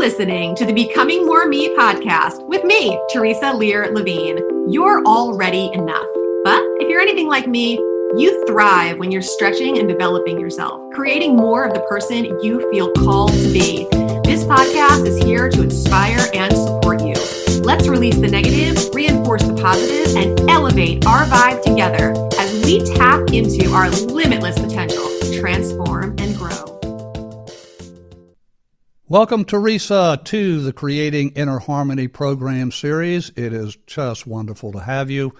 listening to the Becoming More Me podcast with me, Theresa Lear Levine. You're already enough. But if you're anything like me, you thrive when you're stretching and developing yourself, creating more of the person you feel called to be. This podcast is here to inspire and support you. Let's release the negative, reinforce the positive, and elevate our vibe together as we tap into our limitless potential transform and grow. Welcome, Theresa, to the Creating Inner Harmony program series. It is just wonderful to have you.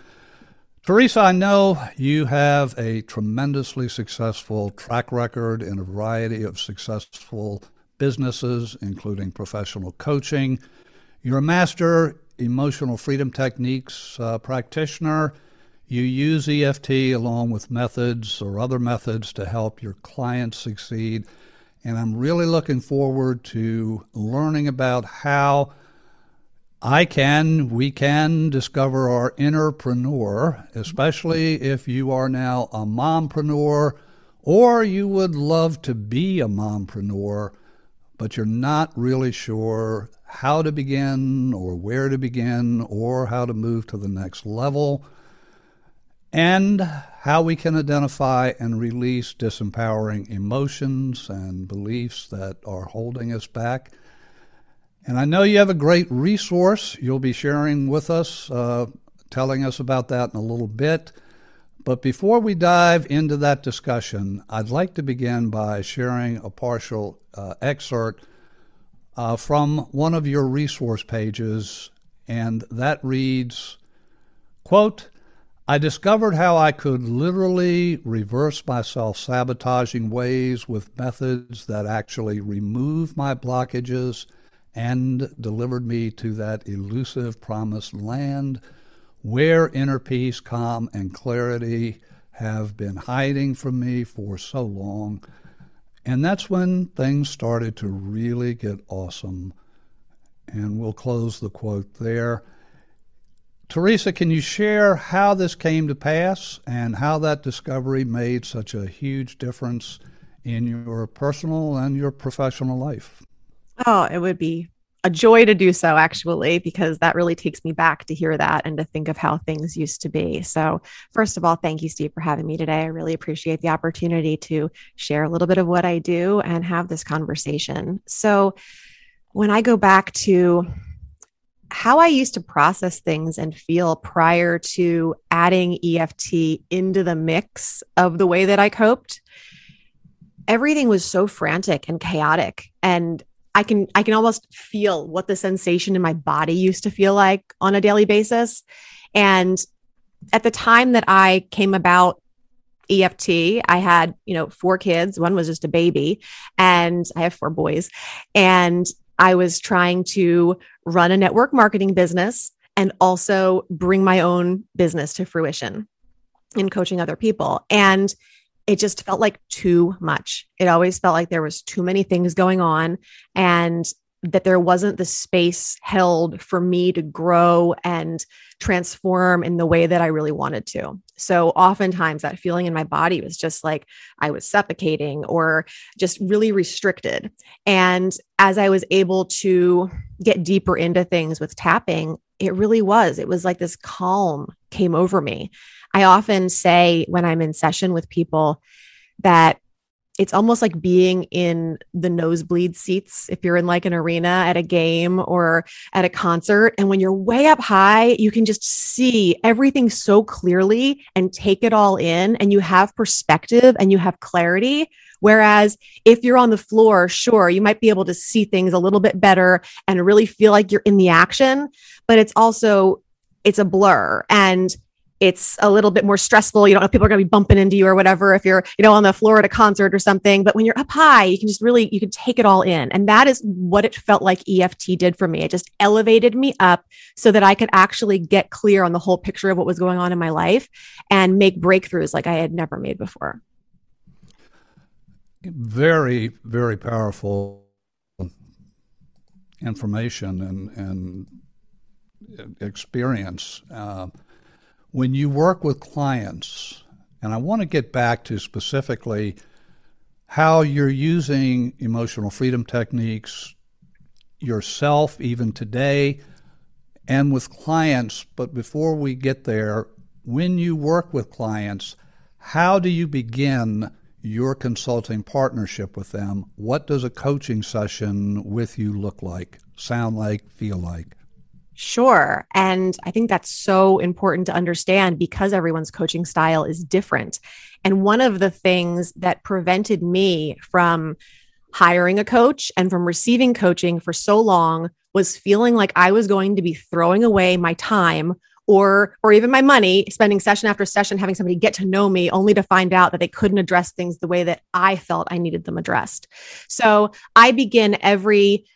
Theresa, I know you have a tremendously successful track record in a variety of successful businesses, including professional coaching. You're a master emotional freedom techniques uh, practitioner. You use EFT along with methods or other methods to help your clients succeed and I'm really looking forward to learning about how I can, we can discover our innerpreneur, especially if you are now a mompreneur or you would love to be a mompreneur, but you're not really sure how to begin or where to begin or how to move to the next level. And how we can identify and release disempowering emotions and beliefs that are holding us back. And I know you have a great resource you'll be sharing with us, uh, telling us about that in a little bit. But before we dive into that discussion, I'd like to begin by sharing a partial uh, excerpt uh, from one of your resource pages, and that reads, quote, I discovered how I could literally reverse my self sabotaging ways with methods that actually removed my blockages and delivered me to that elusive promised land where inner peace, calm, and clarity have been hiding from me for so long. And that's when things started to really get awesome. And we'll close the quote there. Theresa, can you share how this came to pass and how that discovery made such a huge difference in your personal and your professional life? Oh, it would be a joy to do so, actually, because that really takes me back to hear that and to think of how things used to be. So, first of all, thank you, Steve, for having me today. I really appreciate the opportunity to share a little bit of what I do and have this conversation. So, when I go back to how I used to process things and feel prior to adding EFT into the mix of the way that I coped, everything was so frantic and chaotic. And I can I can almost feel what the sensation in my body used to feel like on a daily basis. And at the time that I came about EFT, I had, you know, four kids. One was just a baby, and I have four boys. And I was trying to run a network marketing business and also bring my own business to fruition in coaching other people. And it just felt like too much. It always felt like there was too many things going on and that there wasn't the space held for me to grow and transform in the way that I really wanted to. So oftentimes that feeling in my body was just like I was suffocating or just really restricted. And as I was able to get deeper into things with tapping, it really was. It was like this calm came over me. I often say when I'm in session with people that it's almost like being in the nosebleed seats if you're in like an arena at a game or at a concert. And when you're way up high, you can just see everything so clearly and take it all in, and you have perspective and you have clarity. Whereas if you're on the floor, sure, you might be able to see things a little bit better and really feel like you're in the action, but it's also it's a blur and it's a little bit more stressful. You don't know people are going to be bumping into you or whatever if you're, you know, on the floor at a concert or something. But when you're up high, you can just really, you can take it all in. And that is what it felt like EFT did for me. It just elevated me up so that I could actually get clear on the whole picture of what was going on in my life and make breakthroughs like I had never made before. Very, very powerful information and, and experience. Uh, when you work with clients, and I want to get back to specifically how you're using emotional freedom techniques yourself even today and with clients. But before we get there, when you work with clients, how do you begin your consulting partnership with them? What does a coaching session with you look like, sound like, feel like? Sure. And I think that's so important to understand because everyone's coaching style is different. And one of the things that prevented me from hiring a coach and from receiving coaching for so long was feeling like I was going to be throwing away my time or or even my money spending session after session having somebody get to know me only to find out that they couldn't address things the way that I felt I needed them addressed. So I begin every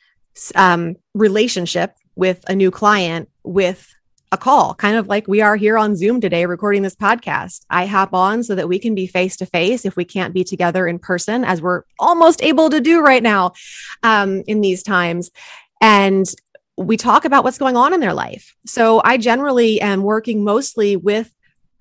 um, relationship with a new client with a call, kind of like we are here on Zoom today recording this podcast. I hop on so that we can be face to face if we can't be together in person, as we're almost able to do right now um, in these times. And we talk about what's going on in their life. So I generally am working mostly with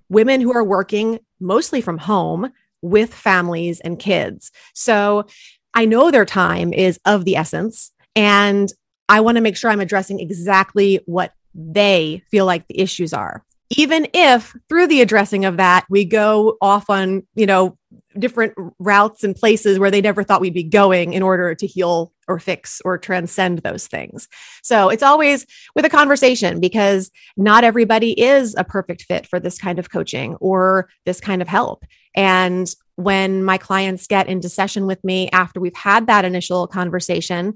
women who are working mostly from home with families and kids. So I know their time is of the essence. And I want to make sure I'm addressing exactly what they feel like the issues are. Even if through the addressing of that we go off on you know different routes and places where they never thought we'd be going in order to heal or fix or transcend those things. So it's always with a conversation because not everybody is a perfect fit for this kind of coaching or this kind of help. And when my clients get into session with me after we've had that initial conversation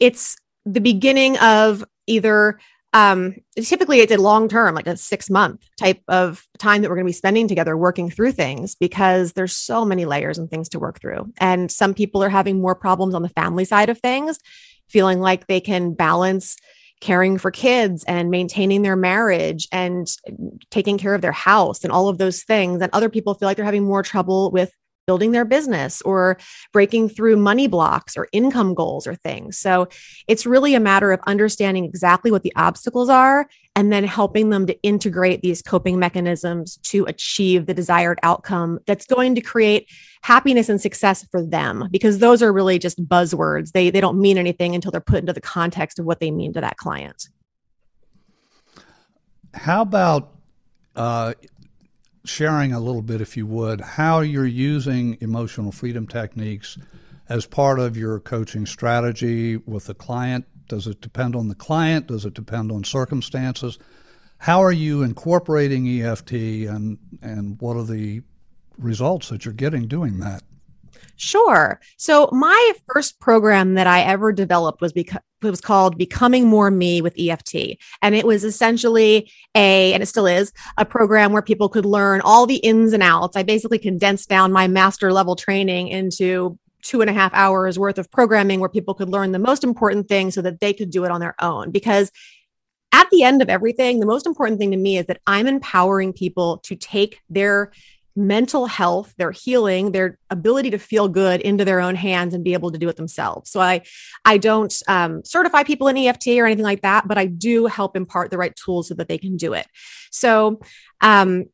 it's the beginning of either um, typically it's a long term, like a six month type of time that we're going to be spending together working through things because there's so many layers and things to work through. And some people are having more problems on the family side of things, feeling like they can balance caring for kids and maintaining their marriage and taking care of their house and all of those things. And other people feel like they're having more trouble with building their business or breaking through money blocks or income goals or things. So it's really a matter of understanding exactly what the obstacles are and then helping them to integrate these coping mechanisms to achieve the desired outcome that's going to create happiness and success for them because those are really just buzzwords. They they don't mean anything until they're put into the context of what they mean to that client. How about uh, sharing a little bit, if you would, how you're using emotional freedom techniques as part of your coaching strategy with the client. Does it depend on the client? Does it depend on circumstances? How are you incorporating EFT and, and what are the results that you're getting doing that? Sure. So my first program that I ever developed was because it was called Becoming More Me with EFT. And it was essentially a, and it still is, a program where people could learn all the ins and outs. I basically condensed down my master level training into two and a half hours worth of programming where people could learn the most important thing so that they could do it on their own. Because at the end of everything, the most important thing to me is that I'm empowering people to take their mental health, their healing, their ability to feel good into their own hands and be able to do it themselves. So I, I don't um, certify people in EFT or anything like that, but I do help impart the right tools so that they can do it. So, um,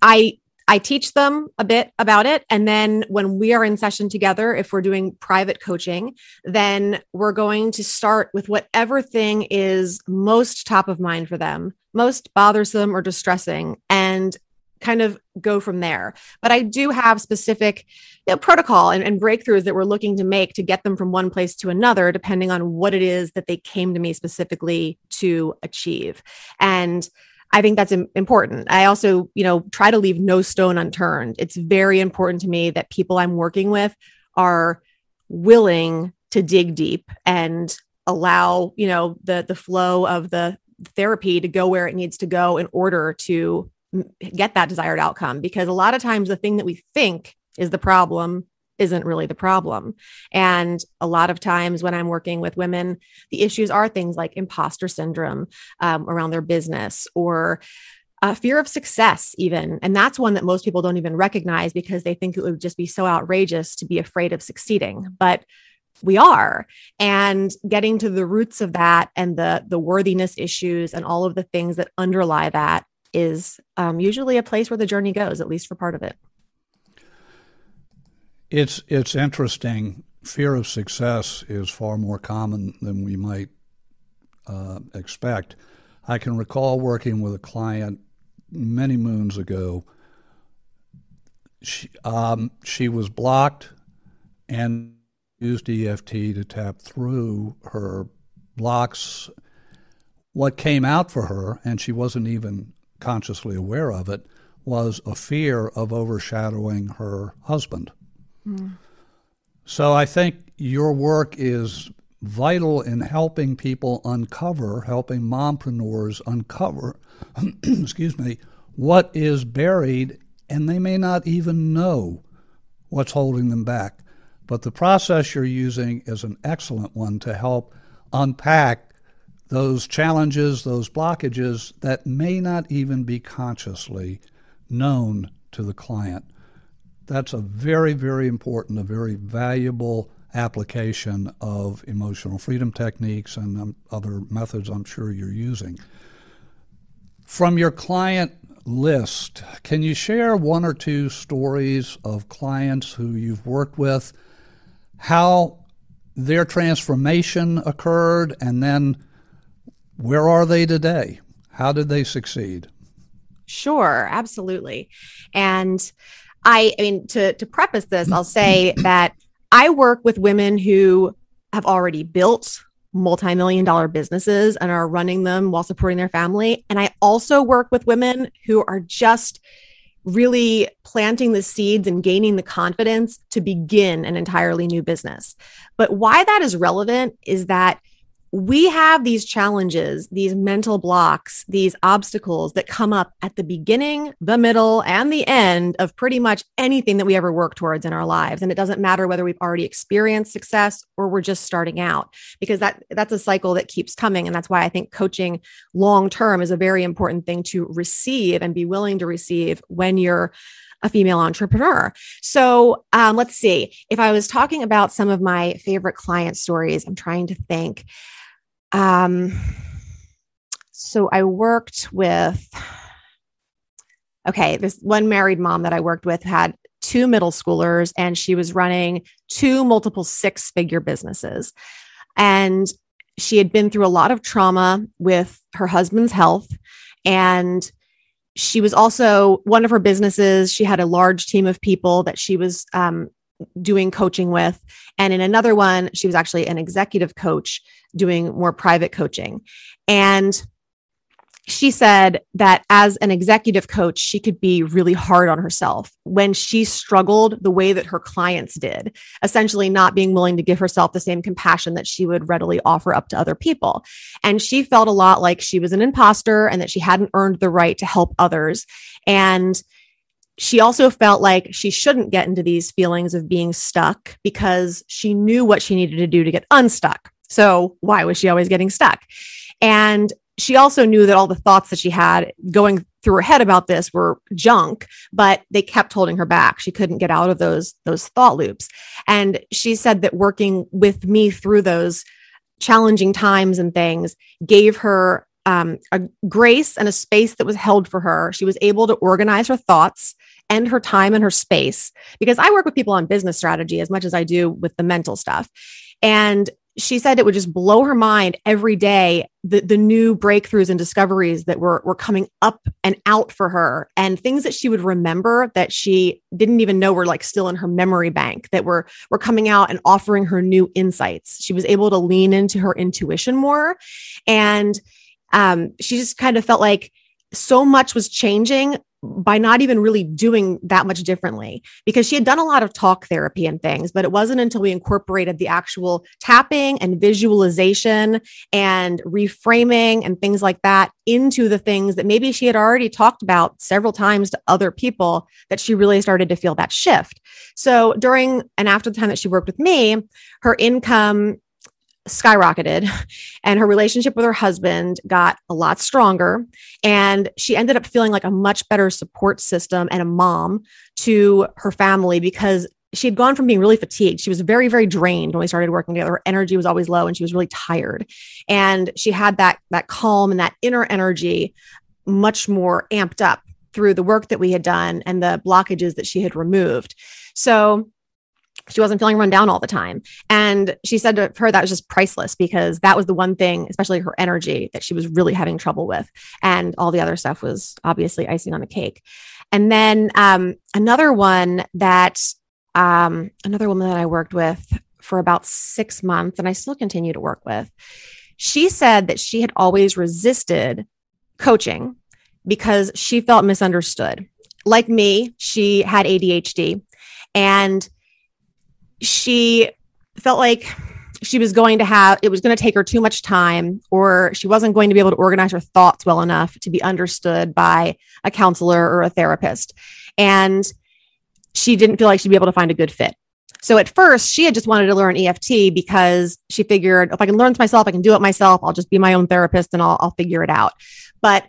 I I teach them a bit about it. And then when we are in session together, if we're doing private coaching, then we're going to start with whatever thing is most top of mind for them, most bothersome or distressing, and kind of go from there. But I do have specific you know, protocol and, and, breakthroughs that we're looking to make to get them from one place to another, depending on what it is that they came to me specifically to achieve. And I think that's important. I also, you know, try to leave no stone unturned. It's very important to me that people I'm working with are willing to dig deep and allow, you know, the the flow of the therapy to go where it needs to go in order to get that desired outcome because a lot of times the thing that we think is the problem isn't really the problem. And a lot of times when I'm working with women, the issues are things like imposter syndrome um, around their business or uh, fear of success, even. And that's one that most people don't even recognize because they think it would just be so outrageous to be afraid of succeeding. But we are and getting to the roots of that and the the worthiness issues and all of the things that underlie that is um, usually a place where the journey goes, at least for part of it. It's it's interesting fear of success is far more common than we might uh, expect. I can recall working with a client many moons ago. She, um, she was blocked and used EFT to tap through her blocks. What came out for her, and she wasn't even consciously aware of it, was a fear of overshadowing her husband. Mm. So I think your work is vital in helping people uncover, helping mompreneurs uncover, excuse me, what is buried, and they may not even know what's holding them back. But the process you're using is an excellent one to help unpack those challenges, those blockages that may not even be consciously known to the client. That's a very, very important, a very valuable application of emotional freedom techniques and um, other methods I'm sure you're using. From your client list, can you share one or two stories of clients who you've worked with, how their transformation occurred, and then where are they today? How did they succeed? Sure, absolutely. And I, I mean, to, to preface this, I'll say that I work with women who have already built multi-million dollar businesses and are running them while supporting their family. And I also work with women who are just really planting the seeds and gaining the confidence to begin an entirely new business. But why that is relevant is that we have these challenges, these mental blocks, these obstacles that come up at the beginning, the middle, and the end of pretty much anything that we ever work towards in our lives. And it doesn't matter whether we've already experienced success or we're just starting out, because that that's a cycle that keeps coming. And that's why I think coaching long term is a very important thing to receive and be willing to receive when you're a female entrepreneur. So um, let's see. If I was talking about some of my favorite client stories, I'm trying to think. Um, so I worked with, okay, this one married mom that I worked with had two middle schoolers and she was running two multiple six figure businesses. And she had been through a lot of trauma with her husband's health. And she was also one of her businesses. She had a large team of people that she was um, doing coaching with. And in another one, she was actually an executive coach doing more private coaching. And she said that as an executive coach, she could be really hard on herself when she struggled the way that her clients did, essentially not being willing to give herself the same compassion that she would readily offer up to other people. And she felt a lot like she was an imposter and that she hadn't earned the right to help others. And she also felt like she shouldn't get into these feelings of being stuck because she knew what she needed to do to get unstuck. So why was she always getting stuck? And she also knew that all the thoughts that she had going through her head about this were junk, but they kept holding her back. She couldn't get out of those those thought loops. And she said that working with me through those challenging times and things gave her um, a grace and a space that was held for her. She was able to organize her thoughts and her time and her space because I work with people on business strategy as much as I do with the mental stuff. And she said it would just blow her mind every day the, the new breakthroughs and discoveries that were, were coming up and out for her and things that she would remember that she didn't even know were like still in her memory bank that were were coming out and offering her new insights she was able to lean into her intuition more and um, she just kind of felt like so much was changing by not even really doing that much differently because she had done a lot of talk therapy and things, but it wasn't until we incorporated the actual tapping and visualization and reframing and things like that into the things that maybe she had already talked about several times to other people that she really started to feel that shift. So during and after the time that she worked with me, her income skyrocketed and her relationship with her husband got a lot stronger and she ended up feeling like a much better support system and a mom to her family because she had gone from being really fatigued. She was very, very drained when we started working together. Her energy was always low and she was really tired. And she had that, that calm and that inner energy much more amped up through the work that we had done and the blockages that she had removed. So she wasn't feeling run down all the time. And she said to her that was just priceless because that was the one thing, especially her energy, that she was really having trouble with. And all the other stuff was obviously icing on the cake. And then um, another one that, um, another woman that I worked with for about six months, and I still continue to work with, she said that she had always resisted coaching because she felt misunderstood. Like me, she had ADHD and she felt like she was going to have it was going to take her too much time or she wasn't going to be able to organize her thoughts well enough to be understood by a counselor or a therapist. And she didn't feel like she'd be able to find a good fit. So at first she had just wanted to learn eft because she figured if i can learn this myself i can do it myself. I'll just be my own therapist and i'll, I'll figure it out. But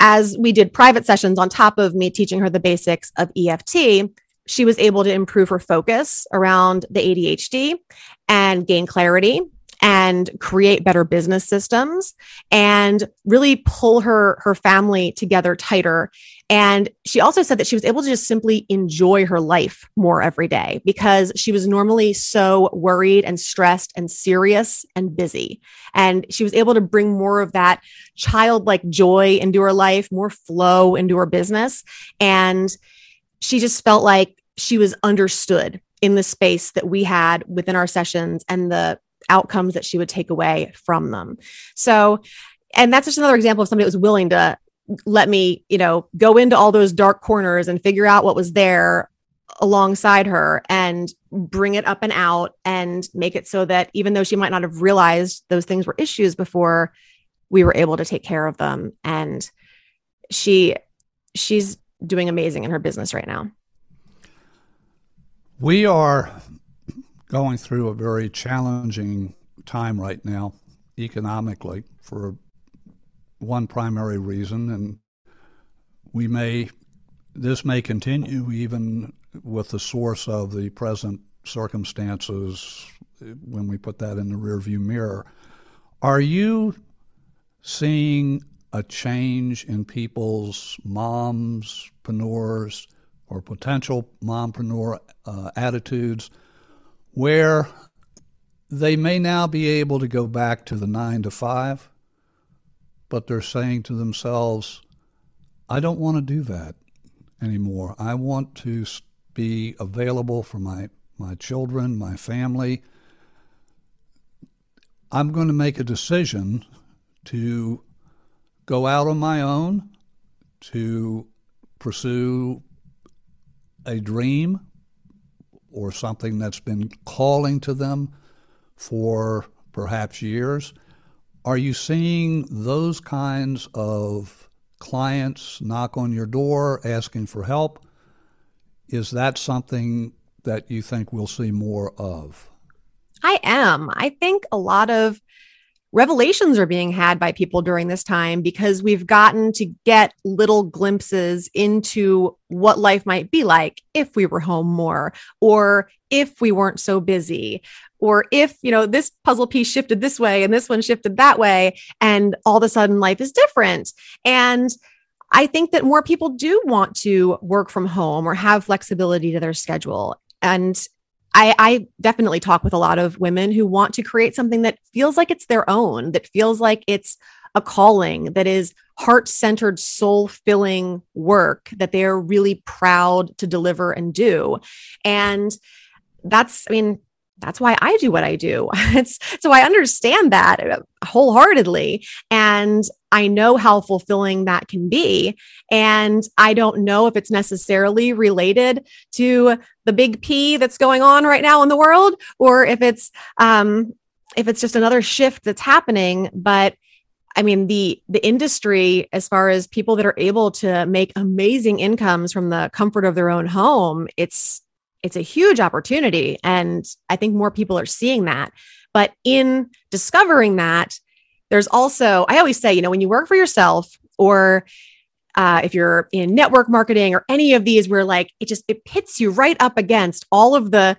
as we did private sessions on top of me teaching her the basics of eft she was able to improve her focus around the ADHD and gain clarity and create better business systems and really pull her her family together tighter. And she also said that she was able to just simply enjoy her life more every day because she was normally so worried and stressed and serious and busy. And she was able to bring more of that childlike joy into her life more flow into her business. And she just felt like she was understood in the space that we had within our sessions and the outcomes that she would take away from them. So, and that's just another example of somebody that was willing to let me, you know, go into all those dark corners and figure out what was there alongside her and bring it up and out and make it so that even though she might not have realized those things were issues before, we were able to take care of them. And she, she's doing amazing in her business right now. We are going through a very challenging time right now, economically, for one primary reason, and we may this may continue even with the source of the present circumstances when we put that in the rearview mirror. Are you seeing a change in people's moms, preneurs, or potential mompreneur uh, attitudes where they may now be able to go back to the nine to five, but they're saying to themselves, I don't want to do that anymore. I want to be available for my, my children, my family. I'm going to make a decision to go out on my own, to pursue a dream or something that's been calling to them for perhaps years. Are you seeing those kinds of clients knock on your door asking for help? Is that something that you think we'll see more of? I am. I think a lot of revelations are being had by people during this time because we've gotten to get little glimpses into what life might be like if we were home more or if we weren't so busy or if you know this puzzle piece shifted this way and this one shifted that way and all of a sudden life is different and I think that more people do want to work from home or have flexibility to their schedule. And I, I, definitely talk with a lot of women who want to create something that feels like it's their own, that feels like it's a calling, that is heart centered, soul filling work that they are really proud to deliver and do. And that's, I mean, that's why I do what I do. So I understand that wholeheartedly. And I know how fulfilling that can be. And I don't know if it's necessarily related to the big P that's going on right now in the world, or if it's um, if it's just another shift that's happening. But I mean, the the industry, as far as people that are able to make amazing incomes from the comfort of their own home, it's it's a huge opportunity. And I think more people are seeing that. But in discovering that, there's also, I always say, you know, when you work for yourself or uh, if you're in network marketing or any of these where like it just it pits you right up against all of the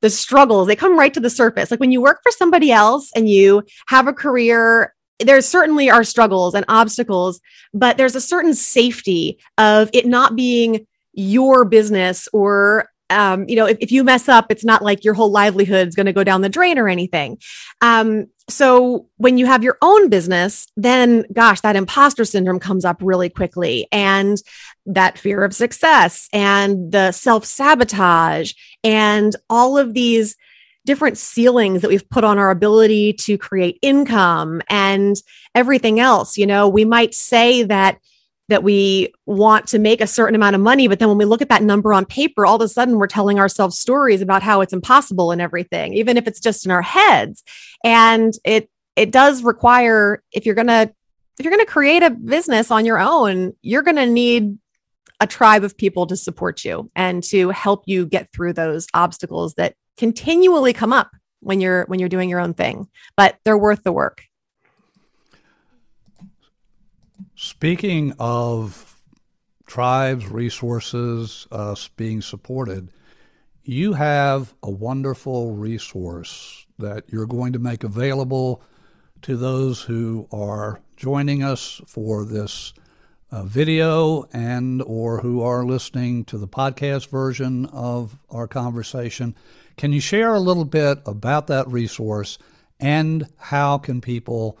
the struggles they come right to the surface like when you work for somebody else and you have a career there certainly are struggles and obstacles but there's a certain safety of it not being your business or um, you know, if, if you mess up, it's not like your whole livelihood is going to go down the drain or anything. Um, so when you have your own business, then gosh, that imposter syndrome comes up really quickly and that fear of success and the self sabotage and all of these different ceilings that we've put on our ability to create income and everything else. You know, we might say that that we want to make a certain amount of money. But then when we look at that number on paper, all of a sudden we're telling ourselves stories about how it's impossible and everything, even if it's just in our heads. And it it does require if you're gonna if you're gonna create a business on your own, you're gonna need a tribe of people to support you and to help you get through those obstacles that continually come up when you're when you're doing your own thing. But they're worth the work. Speaking of tribes, resources uh, being supported, you have a wonderful resource that you're going to make available to those who are joining us for this uh, video and or who are listening to the podcast version of our conversation. Can you share a little bit about that resource and how can people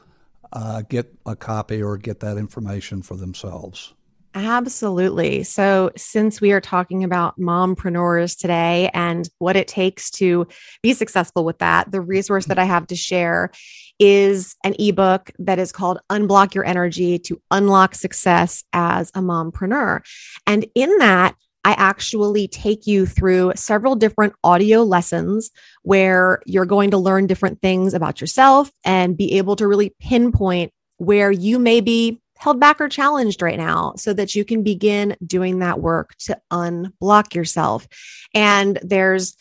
uh, get a copy or get that information for themselves. Absolutely. So, since we are talking about mompreneurs today and what it takes to be successful with that, the resource that I have to share is an ebook that is called Unblock Your Energy to Unlock Success as a Mompreneur. And in that, I actually take you through several different audio lessons where you're going to learn different things about yourself and be able to really pinpoint where you may be held back or challenged right now so that you can begin doing that work to unblock yourself. And there's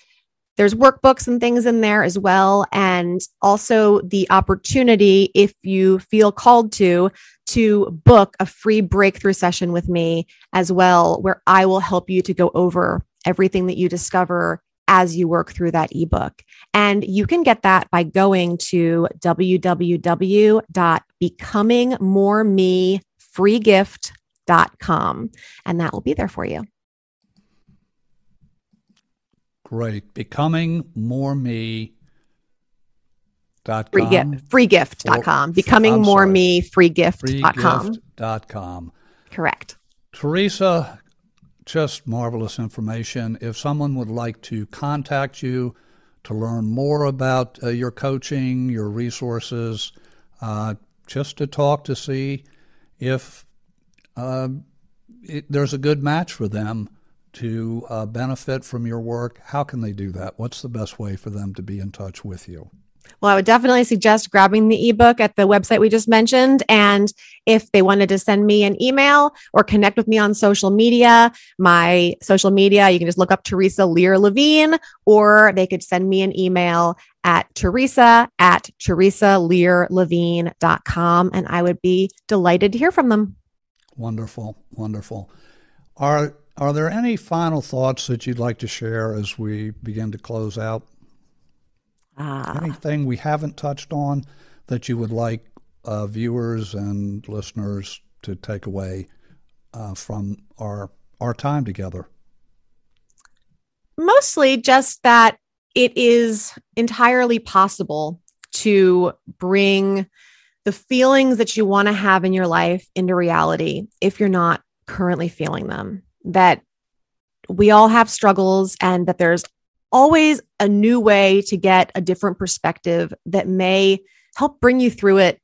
there's workbooks and things in there as well. And also the opportunity, if you feel called to, to book a free breakthrough session with me as well, where I will help you to go over everything that you discover as you work through that ebook. And you can get that by going to www.becomingmoremefreegift.com, and that will be there for you. Great. Becoming more me. Dot free gift freegift.com becoming more me freegift.com dot com. Correct. Theresa just marvelous information. If someone would like to contact you to learn more about uh, your coaching your resources uh, just to talk to see if uh, it, there's a good match for them to uh, benefit from your work, how can they do that? What's the best way for them to be in touch with you? Well, I would definitely suggest grabbing the ebook at the website we just mentioned. And if they wanted to send me an email or connect with me on social media, my social media, you can just look up Theresa Lear Levine, or they could send me an email at Theresa at TheresaLearLevine.com. And I would be delighted to hear from them. Wonderful. Wonderful. Are are there any final thoughts that you'd like to share as we begin to close out? Uh, Anything we haven't touched on that you would like uh, viewers and listeners to take away uh, from our our time together? Mostly just that it is entirely possible to bring the feelings that you want to have in your life into reality if you're not currently feeling them that we all have struggles and that there's always a new way to get a different perspective that may help bring you through it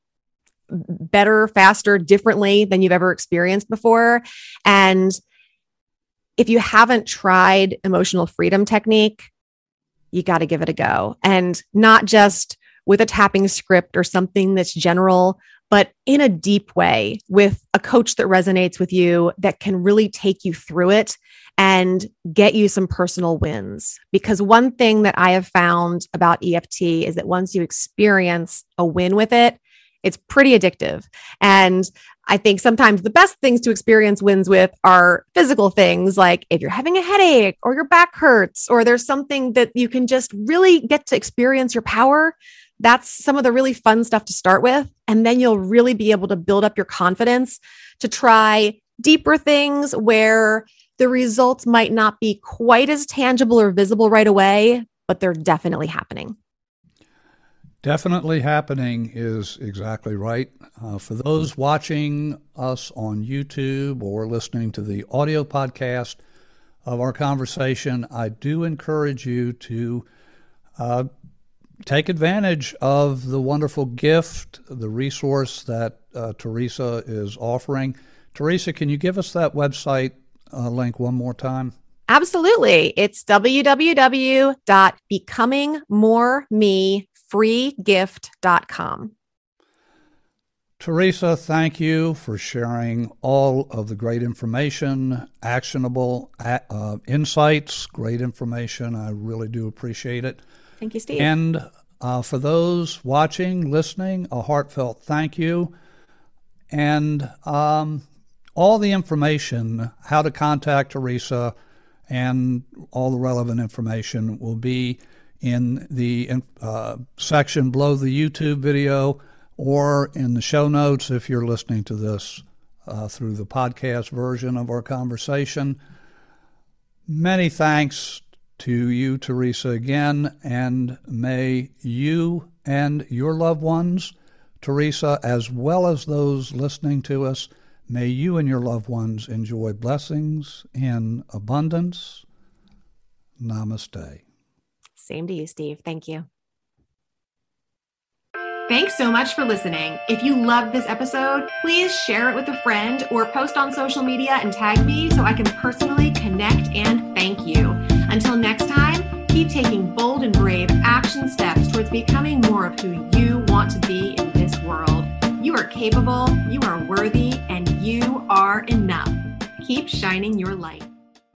better, faster, differently than you've ever experienced before. And if you haven't tried emotional freedom technique, you got to give it a go. And not just with a tapping script or something that's general, but in a deep way with a coach that resonates with you that can really take you through it and get you some personal wins. Because one thing that I have found about EFT is that once you experience a win with it, it's pretty addictive. And I think sometimes the best things to experience wins with are physical things like if you're having a headache or your back hurts or there's something that you can just really get to experience your power that's some of the really fun stuff to start with. And then you'll really be able to build up your confidence to try deeper things where the results might not be quite as tangible or visible right away, but they're definitely happening. Definitely happening is exactly right. Uh, for those watching us on YouTube or listening to the audio podcast of our conversation, I do encourage you to uh, take advantage of the wonderful gift, the resource that uh, Theresa is offering. Theresa, can you give us that website uh, link one more time? Absolutely. It's www.becomingmoremefreegift.com. Theresa, thank you for sharing all of the great information, actionable uh, insights, great information. I really do appreciate it. Thank you, Steve. And uh, for those watching, listening, a heartfelt thank you. And um, all the information, how to contact Theresa, and all the relevant information will be in the uh, section below the YouTube video or in the show notes if you're listening to this uh, through the podcast version of our conversation. Many thanks to you, Theresa, again, and may you and your loved ones, Theresa, as well as those listening to us, may you and your loved ones enjoy blessings in abundance. Namaste. Same to you, Steve. Thank you. Thanks so much for listening. If you loved this episode, please share it with a friend or post on social media and tag me so I can personally connect and thank you. Until next time, keep taking bold and brave action steps towards becoming more of who you want to be in this world. You are capable, you are worthy, and you are enough. Keep shining your light.